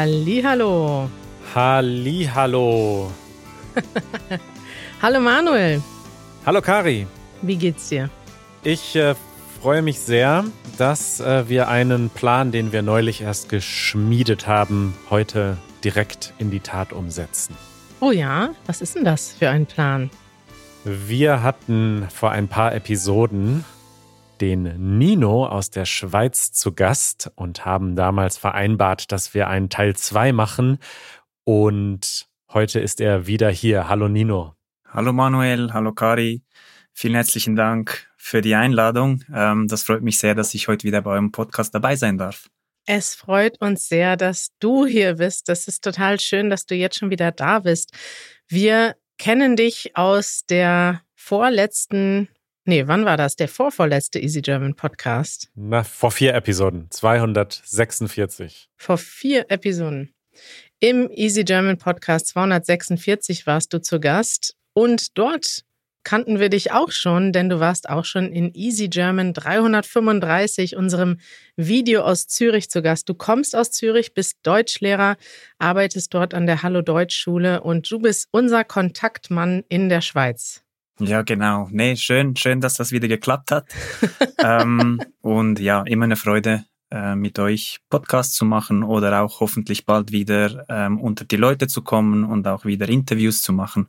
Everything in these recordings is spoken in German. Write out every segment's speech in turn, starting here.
Hallihallo. Hallihallo. Hallo Manuel. Hallo Kari. Wie geht's dir? Ich äh, freue mich sehr, dass äh, wir einen Plan, den wir neulich erst geschmiedet haben, heute direkt in die Tat umsetzen. Oh ja, was ist denn das für ein Plan? Wir hatten vor ein paar Episoden den Nino aus der Schweiz zu Gast und haben damals vereinbart, dass wir einen Teil 2 machen. Und heute ist er wieder hier. Hallo Nino. Hallo Manuel, hallo Kari. Vielen herzlichen Dank für die Einladung. Ähm, das freut mich sehr, dass ich heute wieder bei eurem Podcast dabei sein darf. Es freut uns sehr, dass du hier bist. Das ist total schön, dass du jetzt schon wieder da bist. Wir kennen dich aus der vorletzten Nee, wann war das? Der vorvorletzte Easy German Podcast. Na, vor vier Episoden. 246. Vor vier Episoden. Im Easy German Podcast 246 warst du zu Gast und dort kannten wir dich auch schon, denn du warst auch schon in Easy German 335, unserem Video aus Zürich zu Gast. Du kommst aus Zürich, bist Deutschlehrer, arbeitest dort an der Hallo Deutsch Schule und du bist unser Kontaktmann in der Schweiz. Ja, genau. Nee, schön, schön, dass das wieder geklappt hat. ähm, und ja, immer eine Freude, äh, mit euch Podcast zu machen oder auch hoffentlich bald wieder ähm, unter die Leute zu kommen und auch wieder Interviews zu machen.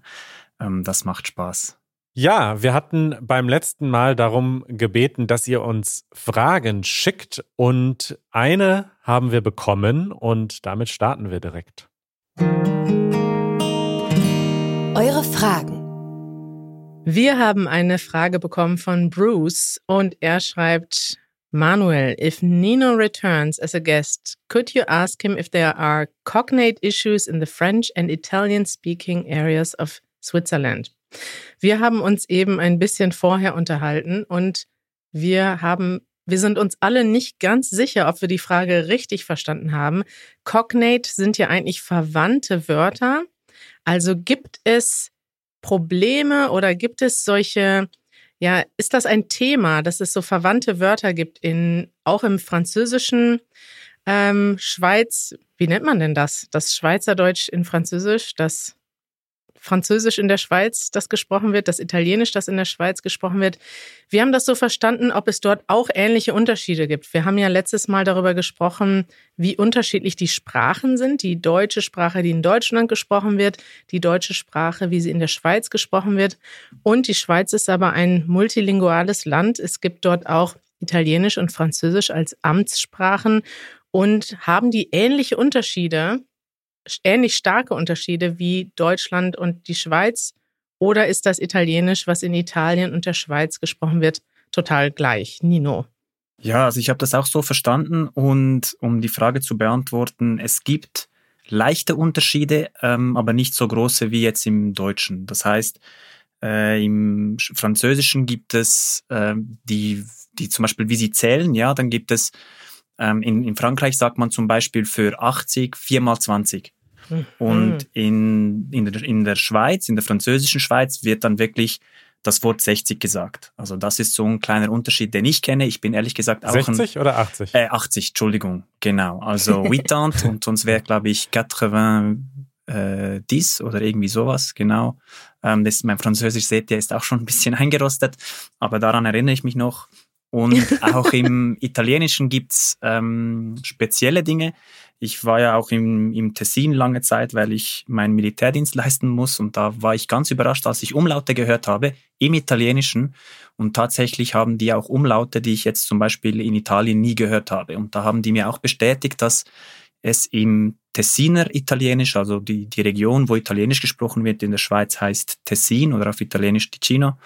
Ähm, das macht Spaß. Ja, wir hatten beim letzten Mal darum gebeten, dass ihr uns Fragen schickt und eine haben wir bekommen und damit starten wir direkt. Eure Fragen. Wir haben eine Frage bekommen von Bruce und er schreibt, Manuel, if Nino returns as a guest, could you ask him if there are cognate issues in the French and Italian speaking areas of Switzerland? Wir haben uns eben ein bisschen vorher unterhalten und wir haben wir sind uns alle nicht ganz sicher, ob wir die Frage richtig verstanden haben. Cognate sind ja eigentlich verwandte Wörter. Also gibt es Probleme oder gibt es solche, ja, ist das ein Thema, dass es so verwandte Wörter gibt in, auch im Französischen, ähm, Schweiz, wie nennt man denn das? Das Schweizerdeutsch in Französisch, das Französisch in der Schweiz, das gesprochen wird, das Italienisch, das in der Schweiz gesprochen wird. Wir haben das so verstanden, ob es dort auch ähnliche Unterschiede gibt. Wir haben ja letztes Mal darüber gesprochen, wie unterschiedlich die Sprachen sind. Die deutsche Sprache, die in Deutschland gesprochen wird, die deutsche Sprache, wie sie in der Schweiz gesprochen wird. Und die Schweiz ist aber ein multilinguales Land. Es gibt dort auch Italienisch und Französisch als Amtssprachen und haben die ähnliche Unterschiede ähnlich starke Unterschiede wie Deutschland und die Schweiz? Oder ist das Italienisch, was in Italien und der Schweiz gesprochen wird, total gleich? Nino. Ja, also ich habe das auch so verstanden und um die Frage zu beantworten, es gibt leichte Unterschiede, ähm, aber nicht so große wie jetzt im Deutschen. Das heißt, äh, im Französischen gibt es äh, die, die zum Beispiel, wie sie zählen, ja, dann gibt es ähm, in, in Frankreich sagt man zum Beispiel für 80 4 mal 20. Mhm. Und in, in, der, in der Schweiz, in der französischen Schweiz, wird dann wirklich das Wort 60 gesagt. Also das ist so ein kleiner Unterschied, den ich kenne. Ich bin ehrlich gesagt auch 60 ein, oder 80? Äh, 80, Entschuldigung, genau. Also 80 und sonst wäre, glaube ich, 80 äh, dies oder irgendwie sowas, genau. Ähm, das, mein Französisch, seht ihr, ist auch schon ein bisschen eingerostet, aber daran erinnere ich mich noch. Und auch im Italienischen gibt's ähm, spezielle Dinge. Ich war ja auch im, im Tessin lange Zeit, weil ich meinen Militärdienst leisten muss. Und da war ich ganz überrascht, als ich Umlaute gehört habe im Italienischen. Und tatsächlich haben die auch Umlaute, die ich jetzt zum Beispiel in Italien nie gehört habe. Und da haben die mir auch bestätigt, dass es im Tessiner Italienisch, also die, die Region, wo Italienisch gesprochen wird in der Schweiz, heißt Tessin oder auf Italienisch Ticino.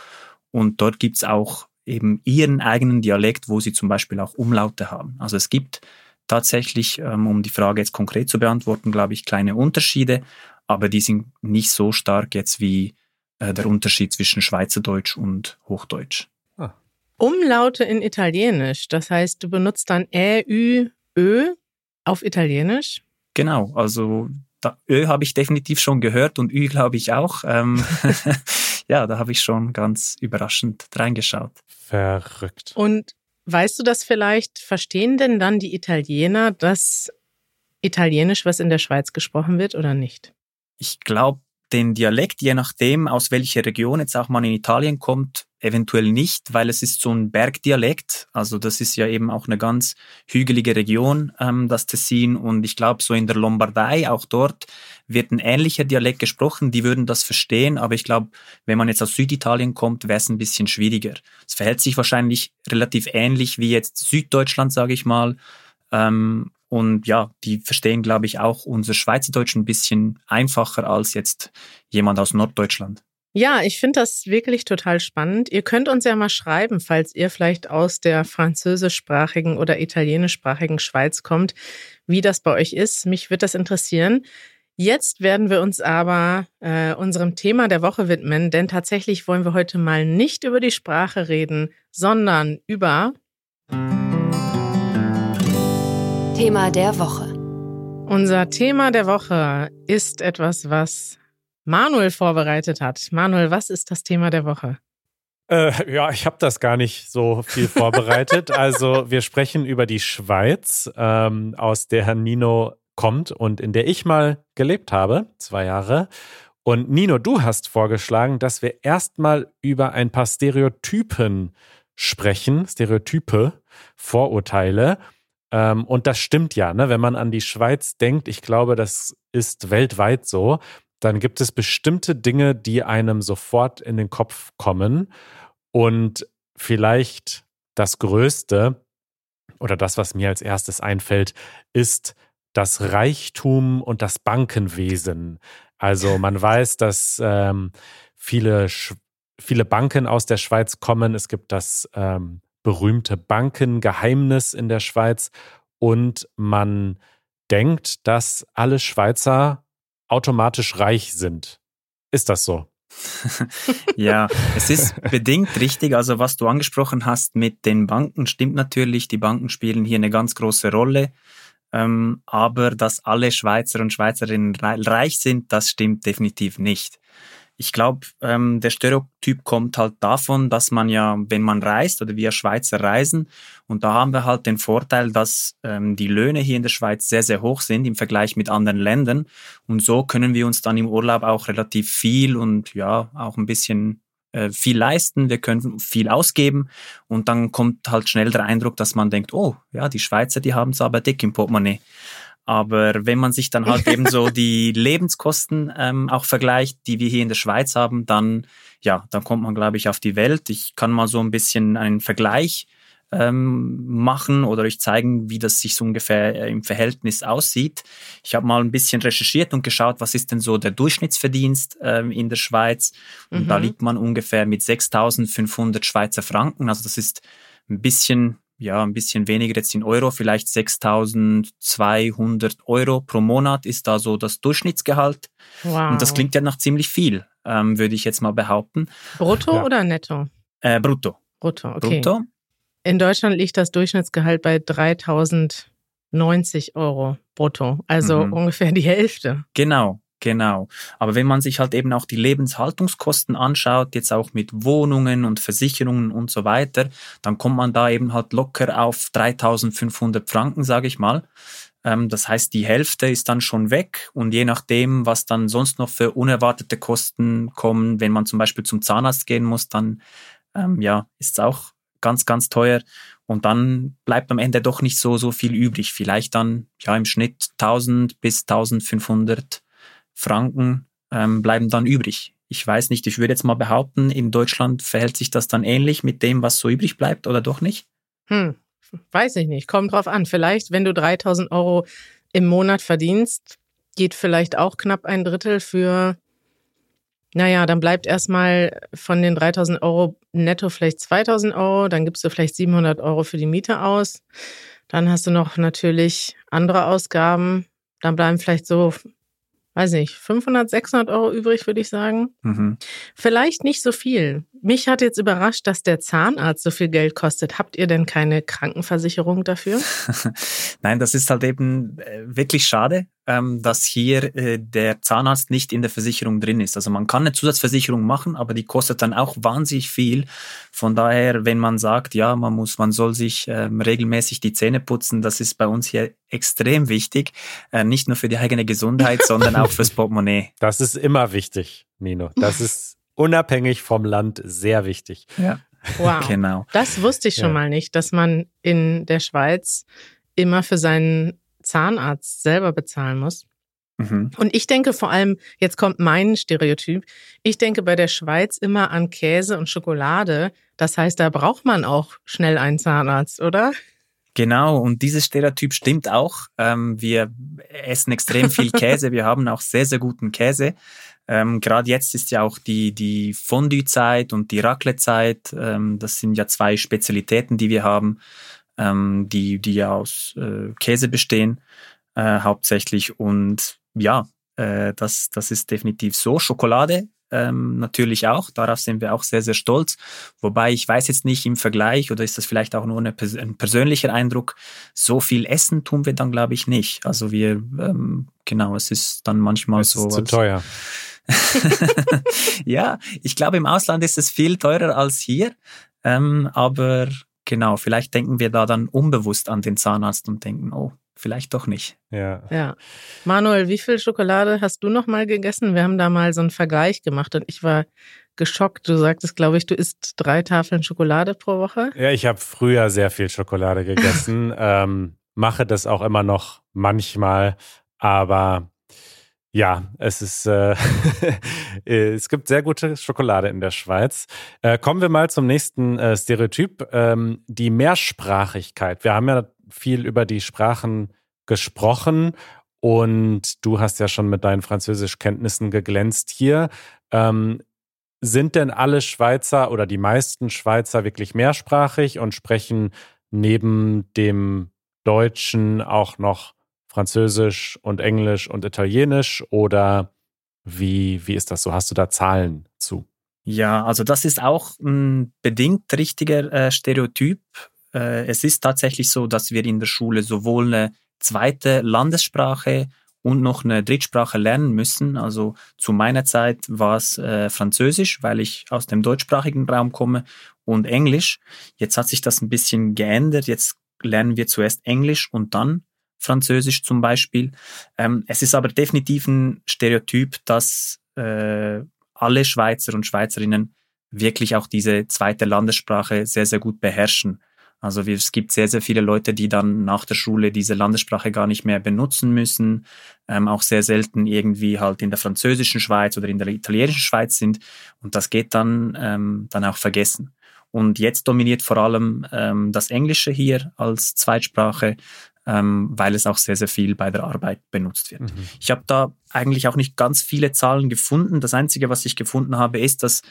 Und dort gibt's auch eben ihren eigenen Dialekt, wo sie zum Beispiel auch Umlaute haben. Also es gibt tatsächlich, ähm, um die Frage jetzt konkret zu beantworten, glaube ich, kleine Unterschiede, aber die sind nicht so stark jetzt wie äh, der Unterschied zwischen Schweizerdeutsch und Hochdeutsch. Ah. Umlaute in Italienisch, das heißt, du benutzt dann Ä, Ü, Ö auf Italienisch? Genau, also da, Ö habe ich definitiv schon gehört und Ü glaube ich auch. Ja, da habe ich schon ganz überraschend reingeschaut. Verrückt. Und weißt du das vielleicht, verstehen denn dann die Italiener, dass Italienisch, was in der Schweiz gesprochen wird oder nicht? Ich glaube, den Dialekt, je nachdem, aus welcher Region jetzt auch man in Italien kommt, eventuell nicht, weil es ist so ein Bergdialekt. Also das ist ja eben auch eine ganz hügelige Region, ähm, das Tessin. Und ich glaube, so in der Lombardei, auch dort, wird ein ähnlicher Dialekt gesprochen. Die würden das verstehen, aber ich glaube, wenn man jetzt aus Süditalien kommt, wäre es ein bisschen schwieriger. Es verhält sich wahrscheinlich relativ ähnlich wie jetzt Süddeutschland, sage ich mal. Ähm, und ja, die verstehen, glaube ich, auch unser Schweizerdeutsch ein bisschen einfacher als jetzt jemand aus Norddeutschland. Ja, ich finde das wirklich total spannend. Ihr könnt uns ja mal schreiben, falls ihr vielleicht aus der französischsprachigen oder italienischsprachigen Schweiz kommt, wie das bei euch ist. Mich wird das interessieren. Jetzt werden wir uns aber äh, unserem Thema der Woche widmen, denn tatsächlich wollen wir heute mal nicht über die Sprache reden, sondern über Thema der Woche. Unser Thema der Woche ist etwas, was Manuel vorbereitet hat. Manuel, was ist das Thema der Woche? Äh, ja, ich habe das gar nicht so viel vorbereitet. also wir sprechen über die Schweiz, ähm, aus der Herr Nino kommt und in der ich mal gelebt habe, zwei Jahre. Und Nino, du hast vorgeschlagen, dass wir erstmal über ein paar Stereotypen sprechen, Stereotype, Vorurteile. Ähm, und das stimmt ja, ne? wenn man an die Schweiz denkt, ich glaube, das ist weltweit so, dann gibt es bestimmte Dinge, die einem sofort in den Kopf kommen. Und vielleicht das Größte oder das, was mir als erstes einfällt, ist das Reichtum und das Bankenwesen. Also man weiß, dass ähm, viele, viele Banken aus der Schweiz kommen. Es gibt das ähm, berühmte Bankengeheimnis in der Schweiz und man denkt, dass alle Schweizer automatisch reich sind. Ist das so? ja, es ist bedingt richtig. Also was du angesprochen hast mit den Banken stimmt natürlich. Die Banken spielen hier eine ganz große Rolle. Ähm, aber dass alle Schweizer und Schweizerinnen reich sind, das stimmt definitiv nicht. Ich glaube, ähm, der Stereotyp kommt halt davon, dass man ja, wenn man reist oder wir Schweizer reisen, und da haben wir halt den Vorteil, dass ähm, die Löhne hier in der Schweiz sehr, sehr hoch sind im Vergleich mit anderen Ländern. Und so können wir uns dann im Urlaub auch relativ viel und ja, auch ein bisschen äh, viel leisten, wir können viel ausgeben und dann kommt halt schnell der Eindruck, dass man denkt, oh ja, die Schweizer, die haben es aber dick im Portemonnaie. Aber wenn man sich dann halt eben so die Lebenskosten ähm, auch vergleicht, die wir hier in der Schweiz haben, dann ja, dann kommt man, glaube ich, auf die Welt. Ich kann mal so ein bisschen einen Vergleich ähm, machen oder euch zeigen, wie das sich so ungefähr äh, im Verhältnis aussieht. Ich habe mal ein bisschen recherchiert und geschaut, was ist denn so der Durchschnittsverdienst ähm, in der Schweiz. Und mhm. da liegt man ungefähr mit 6.500 Schweizer Franken. Also das ist ein bisschen ja, ein bisschen weniger jetzt in Euro, vielleicht 6.200 Euro pro Monat ist da so das Durchschnittsgehalt. Wow. Und das klingt ja nach ziemlich viel, ähm, würde ich jetzt mal behaupten. Brutto ja. oder netto? Äh, brutto. Brutto, okay. Brutto. In Deutschland liegt das Durchschnittsgehalt bei 3.090 Euro brutto, also mhm. ungefähr die Hälfte. Genau, Genau. Aber wenn man sich halt eben auch die Lebenshaltungskosten anschaut, jetzt auch mit Wohnungen und Versicherungen und so weiter, dann kommt man da eben halt locker auf 3500 Franken, sage ich mal. Ähm, das heißt, die Hälfte ist dann schon weg und je nachdem, was dann sonst noch für unerwartete Kosten kommen, wenn man zum Beispiel zum Zahnarzt gehen muss, dann ähm, ja, ist es auch ganz, ganz teuer. Und dann bleibt am Ende doch nicht so, so viel übrig. Vielleicht dann ja im Schnitt 1000 bis 1500 Franken ähm, bleiben dann übrig. Ich weiß nicht, ich würde jetzt mal behaupten, in Deutschland verhält sich das dann ähnlich mit dem, was so übrig bleibt oder doch nicht? Hm, weiß ich nicht. Kommt drauf an. Vielleicht, wenn du 3000 Euro im Monat verdienst, geht vielleicht auch knapp ein Drittel für, naja, dann bleibt erstmal von den 3000 Euro netto vielleicht 2000 Euro, dann gibst du vielleicht 700 Euro für die Miete aus. Dann hast du noch natürlich andere Ausgaben. Dann bleiben vielleicht so weiß nicht, 500, 600 Euro übrig, würde ich sagen. Mhm. Vielleicht nicht so viel. Mich hat jetzt überrascht, dass der Zahnarzt so viel Geld kostet. Habt ihr denn keine Krankenversicherung dafür? Nein, das ist halt eben äh, wirklich schade, ähm, dass hier äh, der Zahnarzt nicht in der Versicherung drin ist. Also man kann eine Zusatzversicherung machen, aber die kostet dann auch wahnsinnig viel. Von daher, wenn man sagt, ja, man muss, man soll sich ähm, regelmäßig die Zähne putzen, das ist bei uns hier extrem wichtig, äh, nicht nur für die eigene Gesundheit, sondern auch fürs Portemonnaie. Das ist immer wichtig, Nino. Das ist unabhängig vom Land sehr wichtig. Ja. Wow. Genau. Das wusste ich schon Ja. mal nicht, dass man in der Schweiz immer für seinen Zahnarzt selber bezahlen muss. Mhm. Und ich denke vor allem, jetzt kommt mein Stereotyp, ich denke bei der Schweiz immer an Käse und Schokolade. Das heißt, da braucht man auch schnell einen Zahnarzt, oder? Genau, und dieses Stereotyp stimmt auch. Ähm, wir essen extrem viel Käse, wir haben auch sehr, sehr guten Käse. Ähm, Gerade jetzt ist ja auch die, die Fondue-Zeit und die Raclette-Zeit. Ähm, das sind ja zwei Spezialitäten, die wir haben, ähm, die, die ja aus äh, Käse bestehen, äh, hauptsächlich. Und ja, äh, das, das ist definitiv so. Schokolade ähm, natürlich auch. Darauf sind wir auch sehr, sehr stolz. Wobei ich weiß jetzt nicht im Vergleich oder ist das vielleicht auch nur pers- ein persönlicher Eindruck, so viel Essen tun wir dann, glaube ich, nicht. Also wir, ähm, genau, es ist dann manchmal Es so. ist zu teuer. ja, ich glaube, im Ausland ist es viel teurer als hier. Ähm, aber genau, vielleicht denken wir da dann unbewusst an den Zahnarzt und denken, oh, vielleicht doch nicht. Ja. Ja. Manuel, wie viel Schokolade hast du noch mal gegessen? Wir haben da mal so einen Vergleich gemacht und ich war geschockt. Du sagtest, glaube ich, du isst drei Tafeln Schokolade pro Woche. Ja, ich habe früher sehr viel Schokolade gegessen, ähm, mache das auch immer noch manchmal, aber ja, es ist, äh, es gibt sehr gute Schokolade in der Schweiz. Äh, kommen wir mal zum nächsten äh, Stereotyp, ähm, die Mehrsprachigkeit. Wir haben ja viel über die Sprachen gesprochen und du hast ja schon mit deinen Französischkenntnissen geglänzt hier. Ähm, sind denn alle Schweizer oder die meisten Schweizer wirklich mehrsprachig und sprechen neben dem Deutschen auch noch Französisch und Englisch und Italienisch oder wie, wie ist das so? Hast du da Zahlen zu? Ja, also das ist auch ein bedingt richtiger äh, Stereotyp. Äh, es ist tatsächlich so, dass wir in der Schule sowohl eine zweite Landessprache und noch eine Drittsprache lernen müssen. Also zu meiner Zeit war es äh, Französisch, weil ich aus dem deutschsprachigen Raum komme und Englisch. Jetzt hat sich das ein bisschen geändert. Jetzt lernen wir zuerst Englisch und dann Französisch zum Beispiel. Ähm, es ist aber definitiv ein Stereotyp, dass äh, alle Schweizer und Schweizerinnen wirklich auch diese zweite Landessprache sehr, sehr gut beherrschen. Also es gibt sehr, sehr viele Leute, die dann nach der Schule diese Landessprache gar nicht mehr benutzen müssen, ähm, auch sehr selten irgendwie halt in der französischen Schweiz oder in der italienischen Schweiz sind und das geht dann, ähm, dann auch vergessen. Und jetzt dominiert vor allem ähm, das Englische hier als Zweitsprache, ähm, weil es auch sehr, sehr viel bei der Arbeit benutzt wird. Ich habe da eigentlich auch nicht ganz viele Zahlen gefunden. Das Einzige, was ich gefunden habe, ist, dass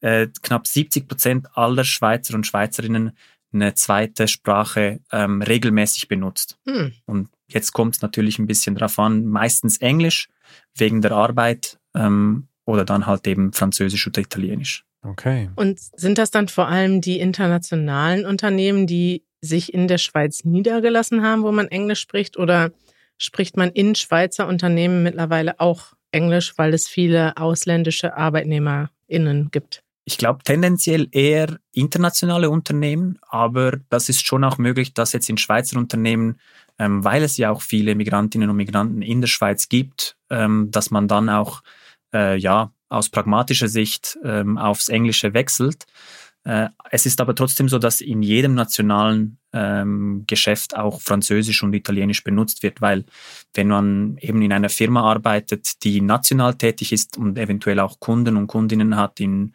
äh, knapp 70 Prozent aller Schweizer und Schweizerinnen eine zweite Sprache ähm, regelmäßig benutzt. Hm. Und jetzt kommt es natürlich ein bisschen drauf an, meistens Englisch wegen der Arbeit ähm, oder dann halt eben Französisch oder Italienisch. Okay. Und sind das dann vor allem die internationalen Unternehmen, die sich in der Schweiz niedergelassen haben, wo man Englisch spricht? Oder spricht man in Schweizer Unternehmen mittlerweile auch Englisch, weil es viele ausländische ArbeitnehmerInnen gibt? Ich glaube tendenziell eher internationale Unternehmen, aber das ist schon auch möglich, dass jetzt in Schweizer Unternehmen, ähm, weil es ja auch viele Migrantinnen und Migranten in der Schweiz gibt, ähm, dass man dann auch äh, ja aus pragmatischer Sicht ähm, aufs Englische wechselt. Äh, es ist aber trotzdem so, dass in jedem nationalen ähm, Geschäft auch Französisch und Italienisch benutzt wird, weil wenn man eben in einer Firma arbeitet, die national tätig ist und eventuell auch Kunden und Kundinnen hat in,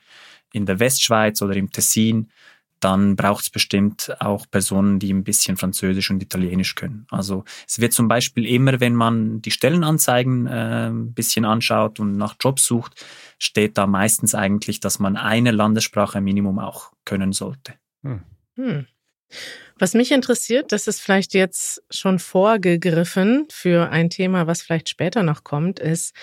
in der Westschweiz oder im Tessin, dann braucht es bestimmt auch Personen, die ein bisschen Französisch und Italienisch können. Also es wird zum Beispiel immer, wenn man die Stellenanzeigen äh, ein bisschen anschaut und nach Jobs sucht, steht da meistens eigentlich, dass man eine Landessprache Minimum auch können sollte. Hm. Was mich interessiert, das ist vielleicht jetzt schon vorgegriffen für ein Thema, was vielleicht später noch kommt, ist,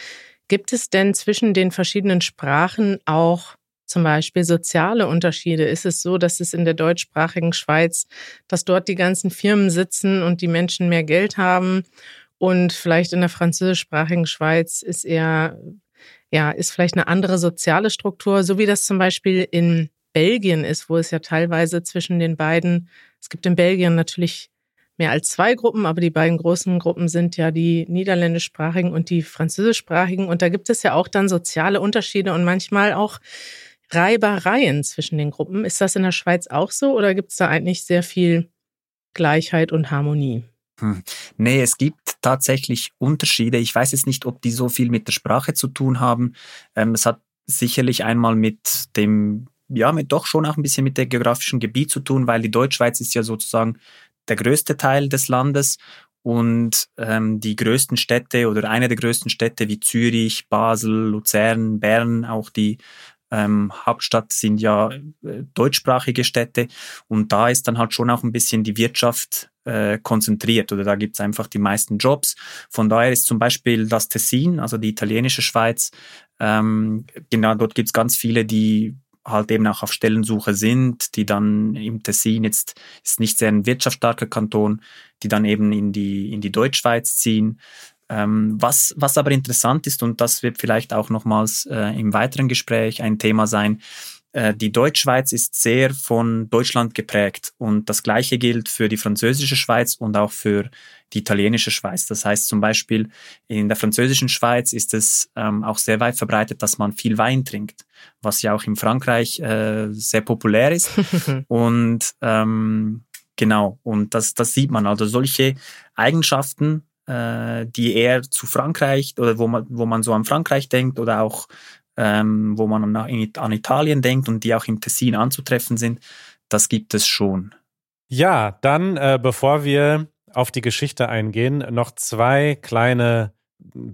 gibt es denn zwischen den verschiedenen Sprachen auch zum Beispiel soziale Unterschiede? Ist es so, dass es in der deutschsprachigen Schweiz, dass dort die ganzen Firmen sitzen und die Menschen mehr Geld haben? Und vielleicht in der französischsprachigen Schweiz ist eher, ja, ist vielleicht eine andere soziale Struktur, so wie das zum Beispiel in Belgien ist, wo es ja teilweise zwischen den beiden, es gibt in Belgien natürlich mehr als zwei Gruppen, aber die beiden großen Gruppen sind ja die niederländischsprachigen und die französischsprachigen. Und da gibt es ja auch dann soziale Unterschiede und manchmal auch Reibereien zwischen den Gruppen. Ist das in der Schweiz auch so oder gibt es da eigentlich sehr viel Gleichheit und Harmonie? Hm. Nee, es gibt tatsächlich Unterschiede. Ich weiß jetzt nicht, ob die so viel mit der Sprache zu tun haben. Ähm, es hat sicherlich einmal mit dem, ja, mit doch schon auch ein bisschen mit dem geografischen Gebiet zu tun, weil die Deutschschweiz ist ja sozusagen der größte Teil des Landes und ähm, die größten Städte oder eine der größten Städte wie Zürich, Basel, Luzern, Bern, auch die ähm, Hauptstadt sind ja äh, deutschsprachige Städte und da ist dann halt schon auch ein bisschen die Wirtschaft äh, konzentriert oder da gibt's einfach die meisten Jobs. Von daher ist zum Beispiel das Tessin, also die italienische Schweiz, ähm, genau dort gibt's ganz viele, die halt eben auch auf Stellensuche sind, die dann im Tessin jetzt ist nicht sehr ein wirtschaftsstarker Kanton, die dann eben in die, in die Deutschschweiz ziehen. Ähm, was, was aber interessant ist, und das wird vielleicht auch nochmals äh, im weiteren Gespräch ein Thema sein, äh, die Deutschschweiz ist sehr von Deutschland geprägt und das Gleiche gilt für die französische Schweiz und auch für die italienische Schweiz. Das heißt zum Beispiel in der französischen Schweiz ist es ähm, auch sehr weit verbreitet, dass man viel Wein trinkt, was ja auch in Frankreich äh, sehr populär ist. und ähm, genau, und das, das sieht man. Also solche Eigenschaften, äh, die eher zu Frankreich oder wo man, wo man so an Frankreich denkt oder auch ähm, wo man an Italien denkt und die auch im Tessin anzutreffen sind, das gibt es schon. Ja, dann, äh, bevor wir auf die Geschichte eingehen, noch zwei kleine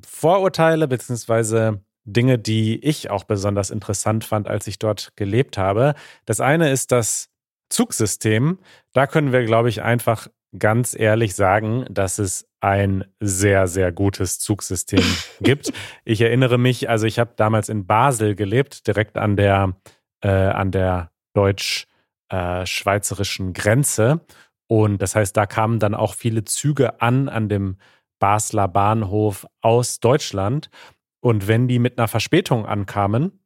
Vorurteile beziehungsweise Dinge, die ich auch besonders interessant fand, als ich dort gelebt habe. Das eine ist das Zugsystem. Da können wir, glaube ich, einfach ganz ehrlich sagen, dass es ein sehr, sehr gutes Zugsystem gibt. Ich erinnere mich, also ich habe damals in Basel gelebt, direkt an der, äh, an der deutsch-schweizerischen Grenze. Und das heißt, da kamen dann auch viele Züge an, an dem Basler Bahnhof aus Deutschland. Und wenn die mit einer Verspätung ankamen,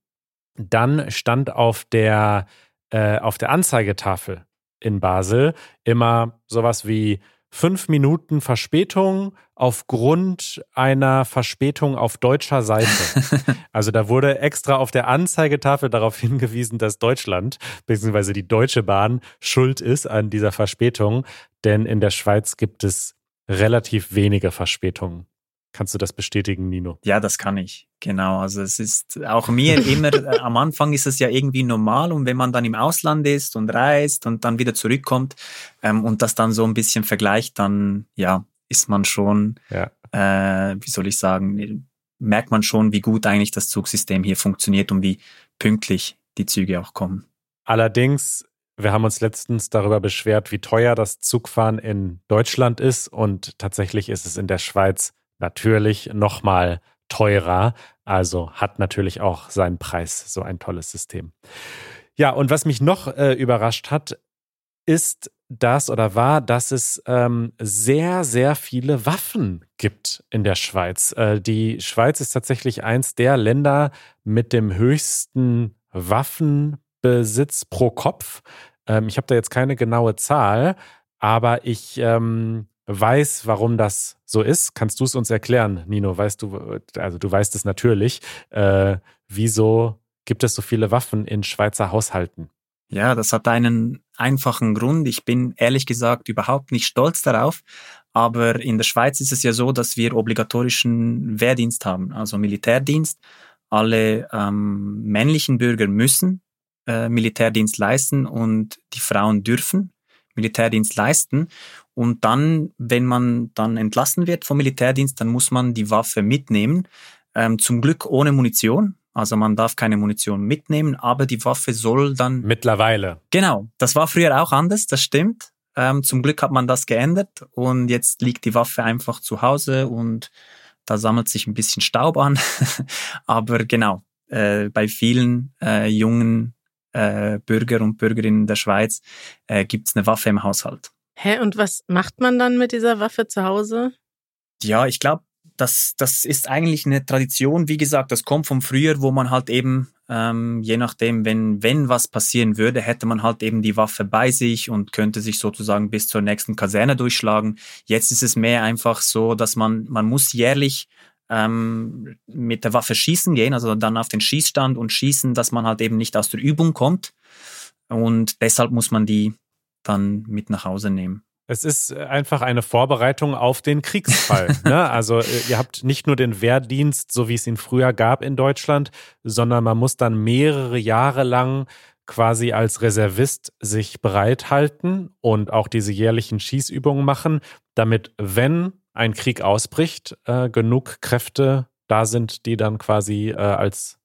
dann stand auf der, äh, auf der Anzeigetafel in Basel immer sowas wie fünf Minuten Verspätung aufgrund einer Verspätung auf deutscher Seite. Also da wurde extra auf der Anzeigetafel darauf hingewiesen, dass Deutschland bzw. die Deutsche Bahn schuld ist an dieser Verspätung, denn in der Schweiz gibt es relativ wenige Verspätungen. Kannst du das bestätigen, Nino? Ja, das kann ich. Genau. Also es ist auch mir immer, äh, am Anfang ist es ja irgendwie normal und wenn man dann im Ausland ist und reist und dann wieder zurückkommt ähm, und das dann so ein bisschen vergleicht, dann ja, ist man schon, ja. äh, wie soll ich sagen, merkt man schon, wie gut eigentlich das Zugsystem hier funktioniert und wie pünktlich die Züge auch kommen. Allerdings wir haben uns letztens darüber beschwert, wie teuer das Zugfahren in Deutschland ist und tatsächlich ist es in der Schweiz natürlich nochmal teurer. Also hat natürlich auch seinen Preis, so ein tolles System. Ja, und was mich noch äh, überrascht hat, ist das oder war, dass es ähm, sehr, sehr viele Waffen gibt in der Schweiz. Äh, die Schweiz ist tatsächlich eins der Länder mit dem höchsten Waffenbesitz pro Kopf. Ähm, ich habe da jetzt keine genaue Zahl, aber ich ähm, weiß, warum das so ist. Kannst du es uns erklären, Nino? Weißt du, also du weißt es natürlich. Äh, wieso gibt es so viele Waffen in Schweizer Haushalten? Ja, das hat einen einfachen Grund. Ich bin ehrlich gesagt überhaupt nicht stolz darauf. Aber in der Schweiz ist es ja so, dass wir obligatorischen Wehrdienst haben, also Militärdienst. Alle ähm, männlichen Bürger müssen äh, Militärdienst leisten und die Frauen dürfen Militärdienst leisten. Und dann, wenn man dann entlassen wird vom Militärdienst, dann muss man die Waffe mitnehmen. Ähm, zum Glück ohne Munition. Also man darf keine Munition mitnehmen, aber die Waffe soll dann. Mittlerweile. Genau. Das war früher auch anders, das stimmt. Ähm, zum Glück hat man das geändert und jetzt liegt die Waffe einfach zu Hause und da sammelt sich ein bisschen Staub an. aber genau, äh, bei vielen äh, jungen äh, Bürger und Bürgerinnen der Schweiz äh, gibt es eine Waffe im Haushalt. Hä, und was macht man dann mit dieser Waffe zu Hause? Ja, ich glaube, das, das ist eigentlich eine Tradition, wie gesagt, das kommt vom früher, wo man halt eben, ähm, je nachdem, wenn, wenn was passieren würde, hätte man halt eben die Waffe bei sich und könnte sich sozusagen bis zur nächsten Kaserne durchschlagen. Jetzt ist es mehr einfach so, dass man, man muss jährlich ähm, mit der Waffe schießen gehen, also dann auf den Schießstand und schießen, dass man halt eben nicht aus der Übung kommt. Und deshalb muss man die dann mit nach Hause nehmen. Es ist einfach eine Vorbereitung auf den Kriegsfall. ne? Also äh, ihr habt nicht nur den Wehrdienst, so wie es ihn früher gab in Deutschland, sondern man muss dann mehrere Jahre lang quasi als Reservist sich bereithalten und auch diese jährlichen Schießübungen machen, damit, wenn ein Krieg ausbricht, äh, genug Kräfte da sind, die dann quasi äh, als,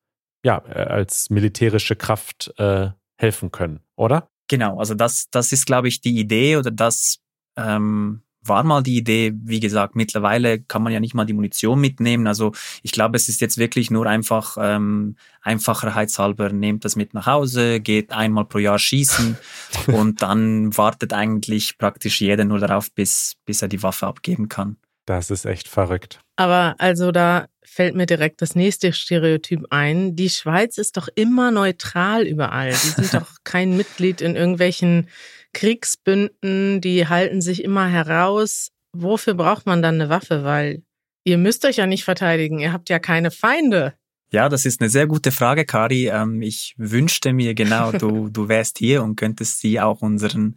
ja, äh, als militärische Kraft äh, helfen können, oder? Genau, also das, das ist, glaube ich, die Idee oder das ähm, war mal die Idee. Wie gesagt, mittlerweile kann man ja nicht mal die Munition mitnehmen. Also ich glaube, es ist jetzt wirklich nur einfach ähm, einfacherheitshalber, nehmt das mit nach Hause, geht einmal pro Jahr schießen und dann wartet eigentlich praktisch jeder nur darauf, bis, bis er die Waffe abgeben kann. Das ist echt verrückt. Aber also da fällt mir direkt das nächste Stereotyp ein. Die Schweiz ist doch immer neutral überall. Die sind doch kein Mitglied in irgendwelchen Kriegsbünden, die halten sich immer heraus. Wofür braucht man dann eine Waffe? Weil ihr müsst euch ja nicht verteidigen, ihr habt ja keine Feinde. Ja, das ist eine sehr gute Frage, Kari. Ähm, ich wünschte mir genau, du, du wärst hier und könntest sie auch unseren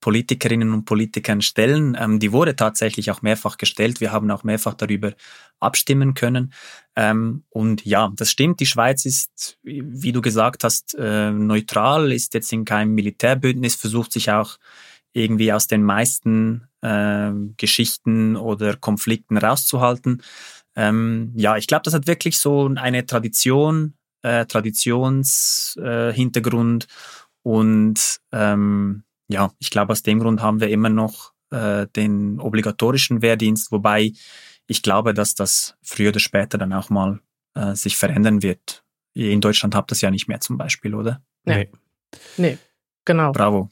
Politikerinnen und Politikern stellen. Ähm, die wurde tatsächlich auch mehrfach gestellt. Wir haben auch mehrfach darüber abstimmen können. Ähm, und ja, das stimmt. Die Schweiz ist, wie du gesagt hast, äh, neutral, ist jetzt in keinem Militärbündnis, versucht sich auch irgendwie aus den meisten äh, Geschichten oder Konflikten rauszuhalten. Ähm, ja, ich glaube, das hat wirklich so eine Tradition, äh, Traditionshintergrund äh, und ähm, ja, ich glaube, aus dem Grund haben wir immer noch äh, den obligatorischen Wehrdienst, wobei ich glaube, dass das früher oder später dann auch mal äh, sich verändern wird. In Deutschland habt das ja nicht mehr zum Beispiel, oder? Nee. Nee, genau. Bravo.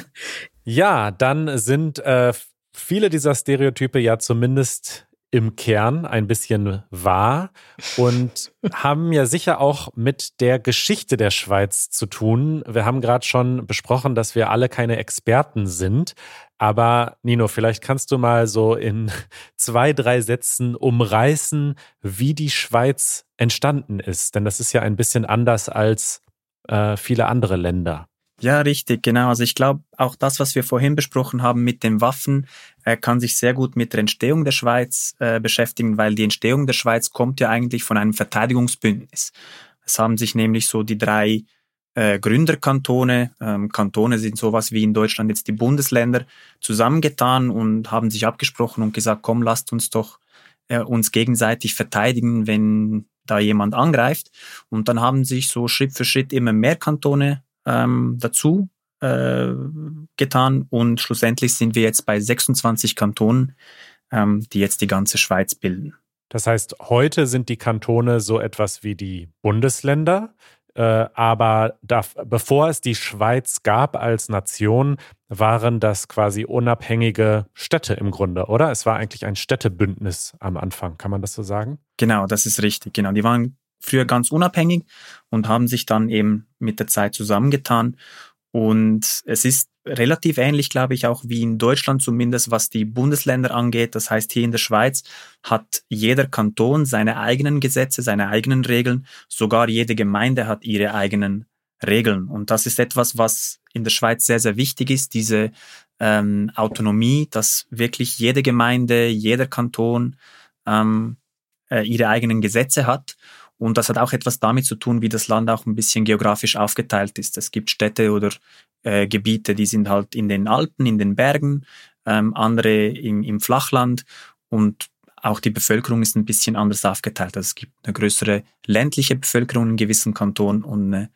ja, dann sind äh, viele dieser Stereotype ja zumindest im Kern ein bisschen wahr und haben ja sicher auch mit der Geschichte der Schweiz zu tun. Wir haben gerade schon besprochen, dass wir alle keine Experten sind. Aber Nino, vielleicht kannst du mal so in zwei, drei Sätzen umreißen, wie die Schweiz entstanden ist. Denn das ist ja ein bisschen anders als äh, viele andere Länder. Ja, richtig, genau. Also ich glaube, auch das, was wir vorhin besprochen haben mit den Waffen, äh, kann sich sehr gut mit der Entstehung der Schweiz äh, beschäftigen, weil die Entstehung der Schweiz kommt ja eigentlich von einem Verteidigungsbündnis. Es haben sich nämlich so die drei äh, Gründerkantone, ähm, Kantone sind sowas wie in Deutschland jetzt die Bundesländer, zusammengetan und haben sich abgesprochen und gesagt, komm, lasst uns doch äh, uns gegenseitig verteidigen, wenn da jemand angreift. Und dann haben sich so Schritt für Schritt immer mehr Kantone ähm, dazu äh, getan und schlussendlich sind wir jetzt bei 26 Kantonen, ähm, die jetzt die ganze Schweiz bilden. Das heißt, heute sind die Kantone so etwas wie die Bundesländer, äh, aber da, bevor es die Schweiz gab als Nation, waren das quasi unabhängige Städte im Grunde, oder? Es war eigentlich ein Städtebündnis am Anfang, kann man das so sagen? Genau, das ist richtig. Genau, die waren früher ganz unabhängig und haben sich dann eben mit der Zeit zusammengetan. Und es ist relativ ähnlich, glaube ich, auch wie in Deutschland zumindest, was die Bundesländer angeht. Das heißt, hier in der Schweiz hat jeder Kanton seine eigenen Gesetze, seine eigenen Regeln. Sogar jede Gemeinde hat ihre eigenen Regeln. Und das ist etwas, was in der Schweiz sehr, sehr wichtig ist, diese ähm, Autonomie, dass wirklich jede Gemeinde, jeder Kanton ähm, äh, ihre eigenen Gesetze hat und das hat auch etwas damit zu tun, wie das Land auch ein bisschen geografisch aufgeteilt ist. Es gibt Städte oder äh, Gebiete, die sind halt in den Alpen, in den Bergen, ähm, andere im, im Flachland und auch die Bevölkerung ist ein bisschen anders aufgeteilt. Also es gibt eine größere ländliche Bevölkerung in gewissen Kantonen und eine,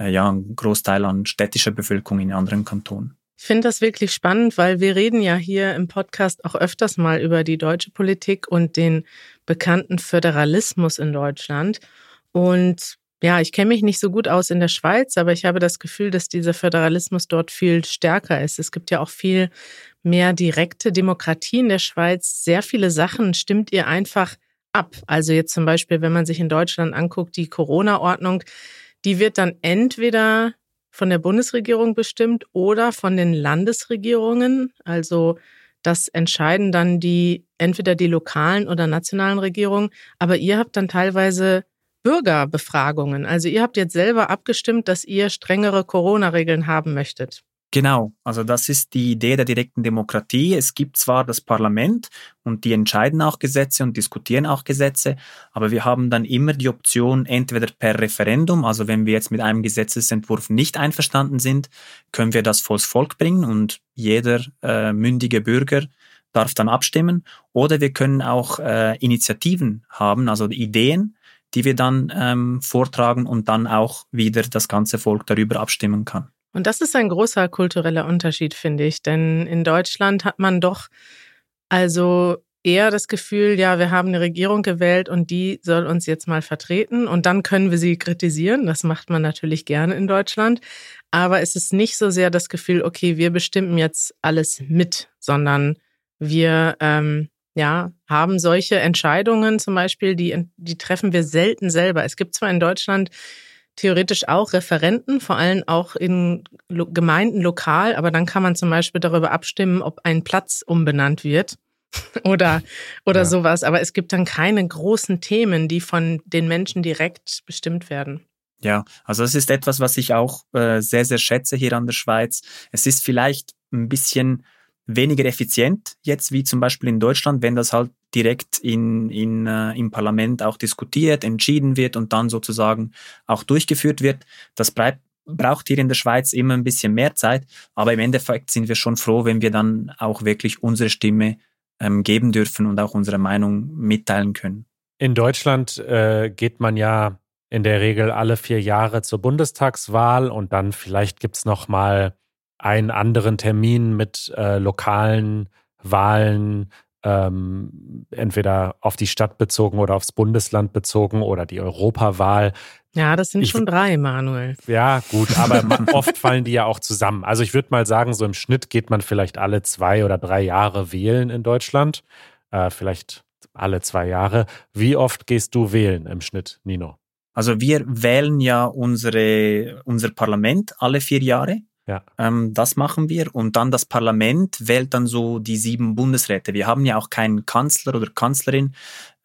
äh, ja, einen Großteil an städtischer Bevölkerung in anderen Kantonen. Ich finde das wirklich spannend, weil wir reden ja hier im Podcast auch öfters mal über die deutsche Politik und den bekannten Föderalismus in Deutschland. Und Ja, ich kenne mich nicht so gut aus in der Schweiz, aber ich habe das Gefühl, dass dieser Föderalismus dort viel stärker ist. Es gibt ja auch viel mehr direkte Demokratie in der Schweiz. Sehr viele Sachen stimmt ihr einfach ab. Also jetzt zum Beispiel, wenn man sich in Deutschland anguckt, die Corona-Ordnung, die wird dann entweder von der Bundesregierung bestimmt oder von den Landesregierungen. Also das entscheiden dann die entweder die lokalen oder nationalen Regierungen. Aber ihr habt dann teilweise Bürgerbefragungen. Also ihr habt jetzt selber abgestimmt, dass ihr strengere Corona-Regeln haben möchtet. Genau, also das ist die Idee der direkten Demokratie. Es gibt zwar das Parlament und die entscheiden auch Gesetze und diskutieren auch Gesetze, aber wir haben dann immer die Option, entweder per Referendum, also wenn wir jetzt mit einem Gesetzesentwurf nicht einverstanden sind, können wir das vors Volk bringen und jeder äh, mündige Bürger darf dann abstimmen, oder wir können auch äh, Initiativen haben, also Ideen, die wir dann ähm, vortragen und dann auch wieder das ganze Volk darüber abstimmen kann. Und das ist ein großer kultureller Unterschied, finde ich. Denn in Deutschland hat man doch also eher das Gefühl, ja, wir haben eine Regierung gewählt und die soll uns jetzt mal vertreten und dann können wir sie kritisieren. Das macht man natürlich gerne in Deutschland. Aber es ist nicht so sehr das Gefühl, okay, wir bestimmen jetzt alles mit, sondern wir ähm, ja, haben solche Entscheidungen zum Beispiel, die, die treffen wir selten selber. Es gibt zwar in Deutschland theoretisch auch Referenten, vor allem auch in Lo Gemeinden lokal, aber dann kann man zum Beispiel darüber abstimmen, ob ein Platz umbenannt wird oder, oder ja. sowas. Aber es gibt dann keine großen Themen, die von den Menschen direkt bestimmt werden. Ja, also das ist etwas, was ich auch äh, sehr, sehr schätze hier an der Schweiz. Es ist vielleicht ein bisschen weniger effizient jetzt wie zum Beispiel in Deutschland, wenn das halt direkt in, in, äh, im Parlament auch diskutiert, entschieden wird und dann sozusagen auch durchgeführt wird. Das bleibt, braucht hier in der Schweiz immer ein bisschen mehr Zeit, aber im Endeffekt sind wir schon froh, wenn wir dann auch wirklich unsere Stimme ähm, geben dürfen und auch unsere Meinung mitteilen können. In Deutschland äh, geht man ja in der Regel alle vier Jahre zur Bundestagswahl und dann vielleicht gibt es noch mal einen anderen Termin mit äh, lokalen Wahlen, ähm, entweder auf die Stadt bezogen oder aufs Bundesland bezogen oder die Europawahl. Ja, das sind ich, schon drei, Manuel. Ja, gut, aber man, oft fallen die ja auch zusammen. Also ich würde mal sagen, so im Schnitt geht man vielleicht alle zwei oder drei Jahre wählen in Deutschland. Äh, vielleicht alle zwei Jahre. Wie oft gehst du wählen im Schnitt, Nino? Also wir wählen ja unsere, unser Parlament alle vier Jahre. Ja. Ähm, das machen wir. Und dann das Parlament wählt dann so die sieben Bundesräte. Wir haben ja auch keinen Kanzler oder Kanzlerin,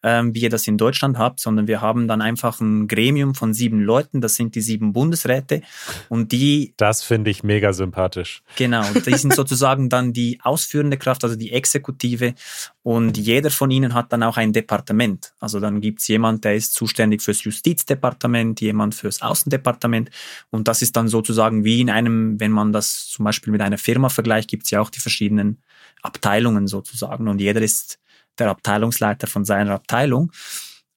ähm, wie ihr das in Deutschland habt, sondern wir haben dann einfach ein Gremium von sieben Leuten, das sind die sieben Bundesräte und die... Das finde ich mega sympathisch. Genau, die sind sozusagen dann die ausführende Kraft, also die Exekutive und jeder von ihnen hat dann auch ein Departement. Also dann gibt's jemand, der ist zuständig fürs Justizdepartement, jemand fürs Außendepartement und das ist dann sozusagen wie in einem, wenn man das zum Beispiel mit einer Firma vergleicht, gibt's ja auch die verschiedenen Abteilungen sozusagen und jeder ist der Abteilungsleiter von seiner Abteilung.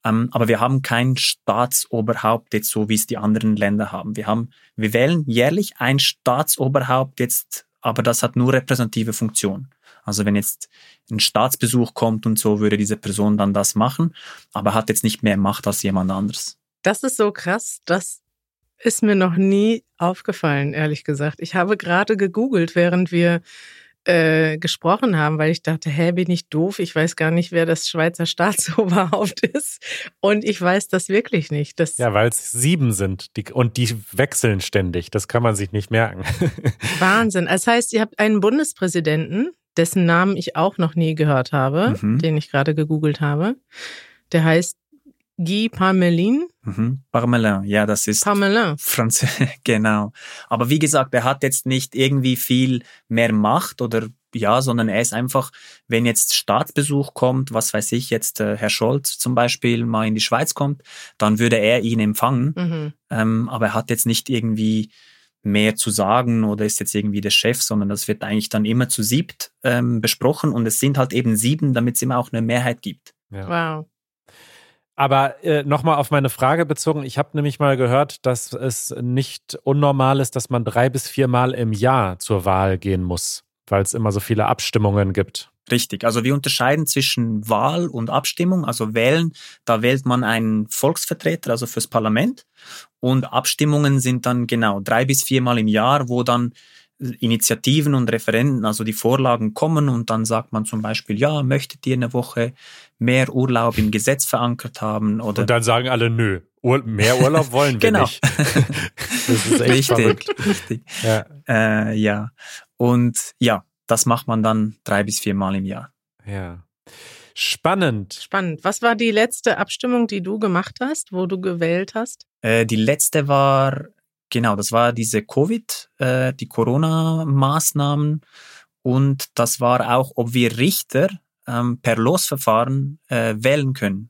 Ähm, aber wir haben kein Staatsoberhaupt jetzt so, wie es die anderen Länder haben. Wir haben, wir wählen jährlich ein Staatsoberhaupt jetzt, aber das hat nur repräsentative Funktion. Also wenn jetzt ein Staatsbesuch kommt und so, würde diese Person dann das machen, aber hat jetzt nicht mehr Macht als jemand anderes. Das ist so krass, das ist mir noch nie aufgefallen, ehrlich gesagt. Ich habe gerade gegoogelt, während wir äh, gesprochen haben, weil ich dachte, hä, bin ich doof? Ich weiß gar nicht, wer das Schweizer Staatsoberhaupt ist. Und ich weiß das wirklich nicht. Das ja, weil es sieben sind die, und die wechseln ständig. Das kann man sich nicht merken. Wahnsinn. Das heißt, ihr habt einen Bundespräsidenten, dessen Namen ich auch noch nie gehört habe, mhm. den ich gerade gegoogelt habe. Der heißt Guy Parmelin. Mhm. Parmelin, ja, das ist Parmelin. Französisch, genau. Aber wie gesagt, er hat jetzt nicht irgendwie viel mehr Macht oder ja, sondern er ist einfach, wenn jetzt Staatsbesuch kommt, was weiß ich, jetzt äh, Herr Scholz zum Beispiel mal in die Schweiz kommt, dann würde er ihn empfangen. Mhm. Ähm, aber er hat jetzt nicht irgendwie mehr zu sagen oder ist jetzt irgendwie der Chef, sondern das wird eigentlich dann immer zu siebt ähm, besprochen und es sind halt eben sieben, damit es immer auch eine Mehrheit gibt. Ja. Wow. Aber äh, nochmal auf meine Frage bezogen, ich habe nämlich mal gehört, dass es nicht unnormal ist, dass man drei bis viermal im Jahr zur Wahl gehen muss. weil es immer so viele Abstimmungen gibt. Richtig. Also wir unterscheiden zwischen Wahl und Abstimmung. Also wählen, da wählt man einen Volksvertreter, also fürs Parlament. Und Abstimmungen sind dann genau drei bis viermal im Jahr, wo dann Initiativen und Referenden, also die Vorlagen kommen und dann sagt man zum Beispiel, ja, möchtet ihr eine Woche mehr Urlaub im Gesetz verankert haben? Oder und dann sagen alle, nö, Ur mehr Urlaub wollen wir genau. nicht. das ist echt richtig, verrückt. richtig. Ja. Äh, ja. Und ja, das macht man dann drei bis viermal im Jahr. ja. Spannend. Spannend. Was war die letzte Abstimmung, die du gemacht hast, wo du gewählt hast? Äh, die letzte war, genau, das war diese Covid, äh, die Corona-Maßnahmen. Und das war auch, ob wir Richter ähm, per Losverfahren äh, wählen können.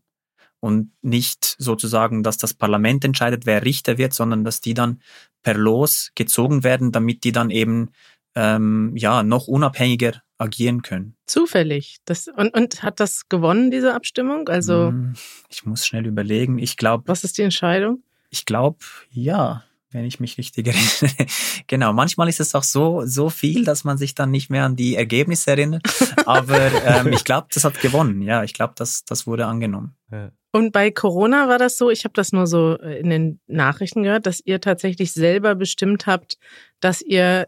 Und nicht sozusagen, dass das Parlament entscheidet, wer Richter wird, sondern dass die dann per Los gezogen werden, damit die dann eben ähm, ja noch unabhängiger agieren können. Zufällig. Das, und, und hat das gewonnen, diese Abstimmung? Also, Hm, Ich muss schnell überlegen. Ich glaube, was ist die Entscheidung? Ich glaube, ja, wenn ich mich richtig erinnere. genau, manchmal ist es auch so, so viel, dass man sich dann nicht mehr an die Ergebnisse erinnert. Aber ähm, ich glaube, das hat gewonnen. Ja, ich glaube, das, das wurde angenommen. Ja. Und bei Corona war das so, ich habe das nur so äh, in den Nachrichten gehört, dass ihr tatsächlich selber bestimmt habt, dass ihr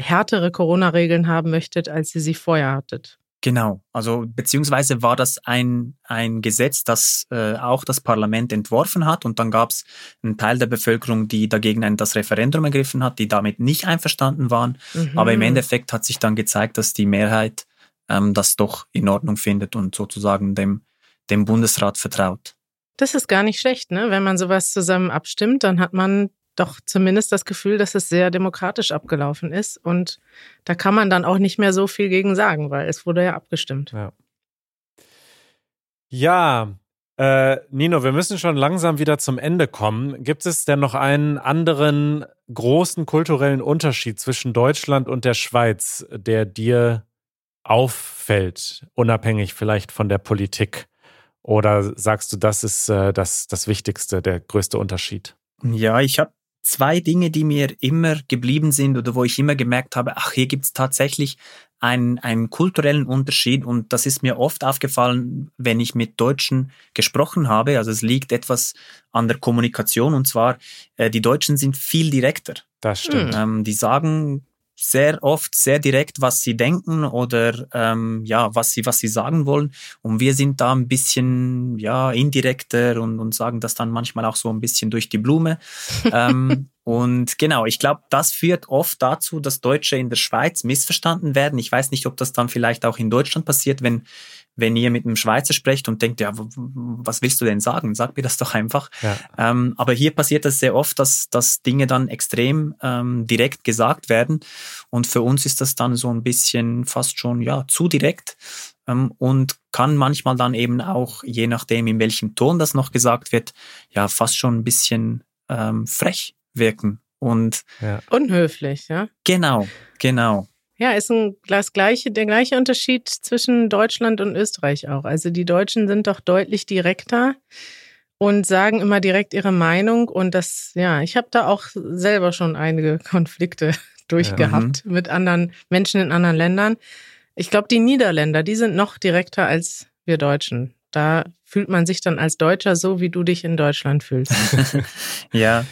härtere Corona-Regeln haben möchtet, als ihr sie vorher hattet. Genau, also beziehungsweise war das ein, ein Gesetz, das äh, auch das Parlament entworfen hat und dann gab es einen Teil der Bevölkerung, die dagegen ein, das Referendum ergriffen hat, die damit nicht einverstanden waren. Mhm. Aber im Endeffekt hat sich dann gezeigt, dass die Mehrheit ähm, das doch in Ordnung findet und sozusagen dem, dem Bundesrat vertraut. Das ist gar nicht schlecht, ne? Wenn man sowas zusammen abstimmt, dann hat man doch zumindest das Gefühl, dass es sehr demokratisch abgelaufen ist. Und da kann man dann auch nicht mehr so viel gegen sagen, weil es wurde ja abgestimmt. Ja. Ja, äh, Nino, wir müssen schon langsam wieder zum Ende kommen. Gibt es denn noch einen anderen großen kulturellen Unterschied zwischen Deutschland und der Schweiz, der dir auffällt, unabhängig vielleicht von der Politik? Oder sagst du, das ist äh, das, das Wichtigste, der größte Unterschied? Ja, ich habe zwei Dinge, die mir immer geblieben sind oder wo ich immer gemerkt habe, ach, hier gibt's tatsächlich einen, einen kulturellen Unterschied und das ist mir oft aufgefallen, wenn ich mit Deutschen gesprochen habe. Also es liegt etwas an der Kommunikation und zwar, äh, die Deutschen sind viel direkter. Das stimmt. Ähm, die sagen sehr oft sehr direkt, was sie denken oder ähm, ja, was sie, was sie sagen wollen. Und wir sind da ein bisschen ja indirekter und, und sagen das dann manchmal auch so ein bisschen durch die Blume. ähm, und genau, ich glaube, das führt oft dazu, dass Deutsche in der Schweiz missverstanden werden. Ich weiß nicht, ob das dann vielleicht auch in Deutschland passiert, wenn wenn ihr mit einem Schweizer sprecht und denkt, ja, was willst du denn sagen? Sag mir das doch einfach. Ja. Ähm, aber hier passiert das sehr oft, dass, dass Dinge dann extrem ähm, direkt gesagt werden. Und für uns ist das dann so ein bisschen fast schon ja zu direkt ähm, und kann manchmal dann eben auch, je nachdem, in welchem Ton das noch gesagt wird, ja fast schon ein bisschen ähm, frech wirken. Und Unhöflich, ja. genau, genau. Ja, ist ein, das gleiche, der gleiche Unterschied zwischen Deutschland und Österreich auch. Also die Deutschen sind doch deutlich direkter und sagen immer direkt ihre Meinung. Und das, ja, ich habe da auch selber schon einige Konflikte durchgehabt mit anderen Menschen in anderen Ländern. Ich glaube, die Niederländer, die sind noch direkter als wir Deutschen. Da fühlt man sich dann als Deutscher so, wie du dich in Deutschland fühlst. Ja,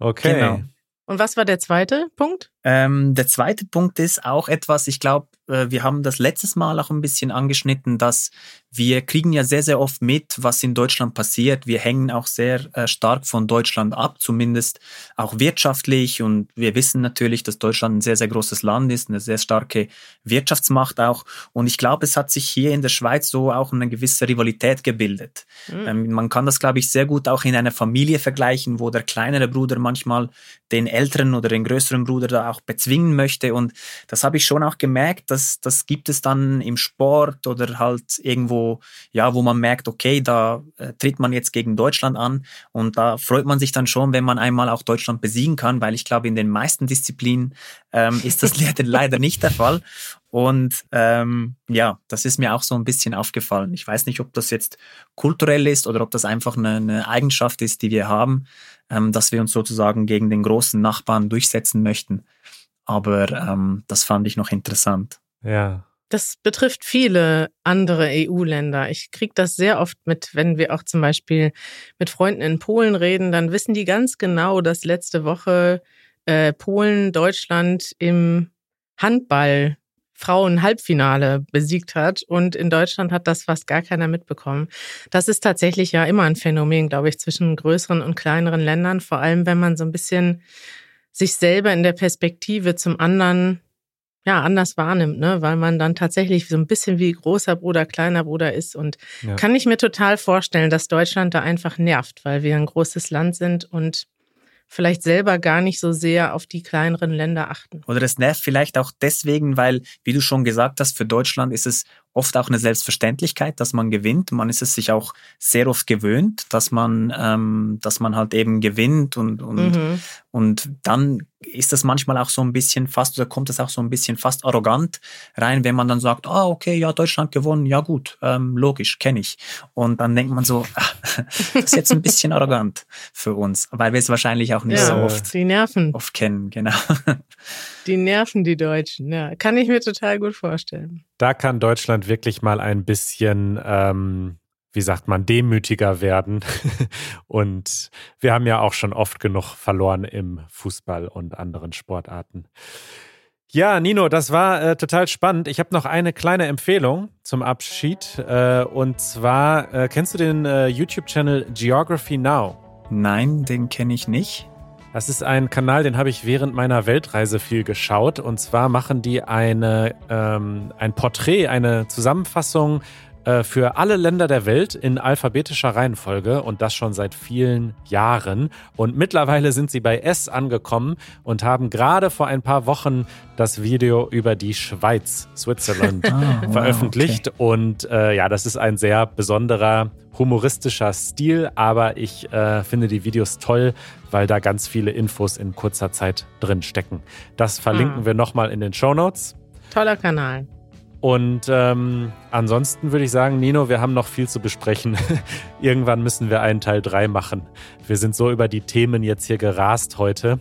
Okay. Genau. Und was war der zweite Punkt? Ähm, der zweite Punkt ist auch etwas, ich glaube, äh, wir haben das letztes Mal auch ein bisschen angeschnitten, dass wir kriegen ja sehr, sehr oft mit, was in Deutschland passiert. Wir hängen auch sehr äh, stark von Deutschland ab, zumindest auch wirtschaftlich. Und wir wissen natürlich, dass Deutschland ein sehr, sehr großes Land ist, eine sehr starke Wirtschaftsmacht auch. Und ich glaube, es hat sich hier in der Schweiz so auch eine gewisse Rivalität gebildet. Hm. Ähm, man kann das, glaube ich, sehr gut auch in einer Familie vergleichen, wo der kleinere Bruder manchmal den älteren oder den größeren Bruder da auch bezwingen möchte. Und das habe ich schon auch gemerkt, dass das gibt es dann im Sport oder halt irgendwo, ja, wo man merkt, okay, da äh, tritt man jetzt gegen Deutschland an. Und da freut man sich dann schon, wenn man einmal auch Deutschland besiegen kann, weil ich glaube, in den meisten Disziplinen ähm, ist das leider, leider nicht der Fall. Und ähm, ja, das ist mir auch so ein bisschen aufgefallen. Ich weiß nicht, ob das jetzt kulturell ist oder ob das einfach eine, eine Eigenschaft ist, die wir haben, ähm, dass wir uns sozusagen gegen den großen Nachbarn durchsetzen möchten. aber ähm, das fand ich noch interessant. Ja. Das betrifft viele andere EU-Länder. Ich kriege das sehr oft mit, wenn wir auch zum Beispiel mit Freunden in Polen reden, dann wissen die ganz genau, dass letzte Woche äh, Polen Deutschland im Handball Frauen-Halbfinale besiegt hat. Und in Deutschland hat das fast gar keiner mitbekommen. Das ist tatsächlich ja immer ein Phänomen, glaube ich, zwischen größeren und kleineren Ländern. Vor allem, wenn man so ein bisschen sich selber in der Perspektive zum anderen ja anders wahrnimmt, ne, weil man dann tatsächlich so ein bisschen wie großer Bruder, kleiner Bruder ist und ja. kann ich mir total vorstellen, dass Deutschland da einfach nervt, weil wir ein großes Land sind und vielleicht selber gar nicht so sehr auf die kleineren Länder achten. Oder es nervt vielleicht auch deswegen, weil, wie du schon gesagt hast, für Deutschland ist es oft auch eine Selbstverständlichkeit, dass man gewinnt. Man ist es sich auch sehr oft gewöhnt, dass man, ähm, dass man halt eben gewinnt und, und, mhm. und dann ist das manchmal auch so ein bisschen fast, oder kommt das auch so ein bisschen fast arrogant rein, wenn man dann sagt, ah, okay, ja, Deutschland gewonnen, ja gut, ähm, logisch, kenne ich. Und dann denkt man so, ach, das ist jetzt ein bisschen arrogant für uns, weil wir es wahrscheinlich auch nicht ja, so oft, die Nerven. oft kennen, genau. Die nerven die Deutschen, ja. Kann ich mir total gut vorstellen. Da kann Deutschland wirklich mal ein bisschen, ähm, wie sagt man, demütiger werden. und wir haben ja auch schon oft genug verloren im Fußball und anderen Sportarten. Ja, Nino, das war äh, total spannend. Ich habe noch eine kleine Empfehlung zum Abschied. Äh, und zwar, äh, kennst du den äh, YouTube-Channel Geography Now? Nein, den kenne ich nicht. Das ist ein Kanal, den habe ich während meiner Weltreise viel geschaut. Und zwar machen die eine, ähm, ein Porträt, eine Zusammenfassung äh, für alle Länder der Welt in alphabetischer Reihenfolge und das schon seit vielen Jahren. Und mittlerweile sind sie bei S angekommen und haben gerade vor ein paar Wochen das Video über die Schweiz, Switzerland, oh, veröffentlicht. okay. Und äh, ja, das ist ein sehr besonderer humoristischer Stil, aber ich äh, finde die Videos toll, weil da ganz viele Infos in kurzer Zeit drin stecken. Das verlinken ah. wir nochmal in den Show Notes. Toller Kanal. Und ähm, ansonsten würde ich sagen, Nino, wir haben noch viel zu besprechen. Irgendwann müssen wir einen Teil 3 machen. Wir sind so über die Themen jetzt hier gerast heute.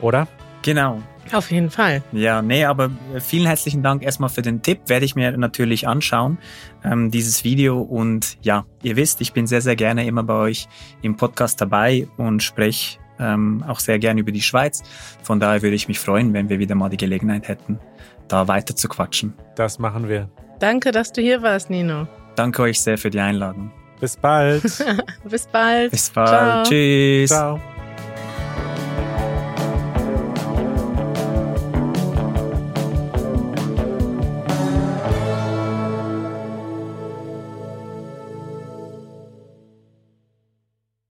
Oder? Genau. Auf jeden Fall. Ja, nee, aber vielen herzlichen Dank erstmal für den Tipp. Werde ich mir natürlich anschauen, ähm, dieses Video. Und ja, ihr wisst, ich bin sehr, sehr gerne immer bei euch im Podcast dabei und spreche ähm, auch sehr gerne über die Schweiz. Von daher würde ich mich freuen, wenn wir wieder mal die Gelegenheit hätten, da weiter zu quatschen. Das machen wir. Danke, dass du hier warst, Nino. Danke euch sehr für die Einladung. Bis bald. Bis bald. Bis bald. Ciao. Tschüss. Ciao.